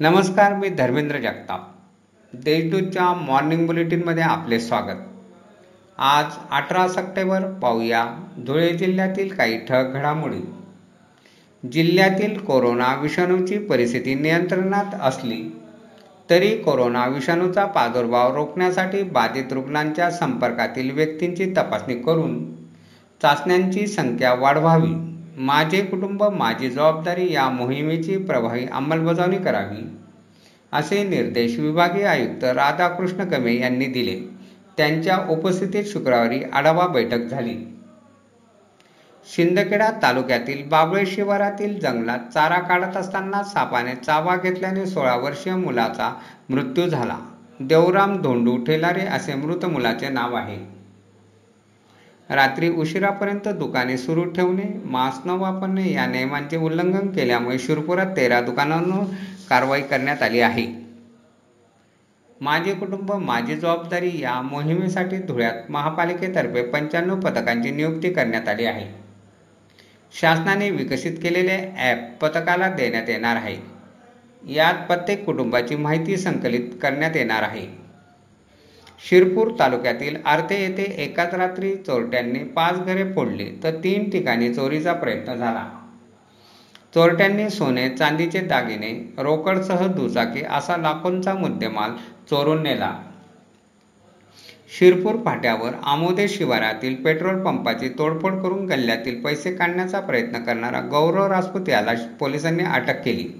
नमस्कार मी धर्मेंद्र जगताप. देशदूतच्या मॉर्निंग बुलेटिनमध्ये आपले स्वागत. आज अठरा सप्टेंबर पाहूया धुळे जिल्ह्यातील काही ठळक घडामोडी. जिल्ह्यातील कोरोना विषाणूची परिस्थिती नियंत्रणात असली तरी कोरोना विषाणूचा प्रादुर्भाव रोखण्यासाठी बाधित रुग्णांच्या संपर्कातील व्यक्तींची तपासणी करून चाचण्यांची संख्या वाढवावी. माझे कुटुंब माझी जबाबदारी या मोहिमेची प्रभावी अंमलबजावणी करावी असे निर्देश विभागीय आयुक्त राधाकृष्ण गमे यांनी दिले. त्यांच्या उपस्थितीत शुक्रवारी आढावा बैठक झाली. शिंदखेडा तालुक्यातील बाबळे शिवारातील जंगलात चारा काढत असताना सापाने चावा घेतल्याने सोळा वर्षीय मुलाचा मृत्यू झाला. देवराम धोंडू ठेलारे असे मृत मुलाचे नाव आहे. रात्री उशिरापर्यंत दुकाने सुरू ठेवणे मास्क न वापरणे या नियमांचे उल्लंघन केल्यामुळे शिरपुरात तेरा दुकानांवर कारवाई करण्यात आली आहे. माझे कुटुंब माझी जबाबदारी या मोहिमेसाठी धुळ्यात महापालिकेतर्फे पंच्याण्णव पथकांची नियुक्ती करण्यात आली आहे. शासनाने विकसित केलेले ॲप पथकाला देण्यात येणार आहे. यात प्रत्येक कुटुंबाची माहिती संकलित करण्यात येणार आहे. शिरपूर तालुक्यातील आर्ते येथे एकाच रात्री चोरट्यांनी पाच घरे फोडली तर तीन ठिकाणी चोरीचा प्रयत्न झाला. चोरट्यांनी सोने चांदीचे दागिने रोकडसह दुचाकी असा लाखोंचा मुद्देमाल चोरून नेला. शिरपूर फाट्यावर आमोदे शिवारातील पेट्रोल पंपाची तोडफोड करून गल्ल्यातील पैसे काढण्याचा प्रयत्न करणारा गौरव राजपूत याला पोलिसांनी अटक केली.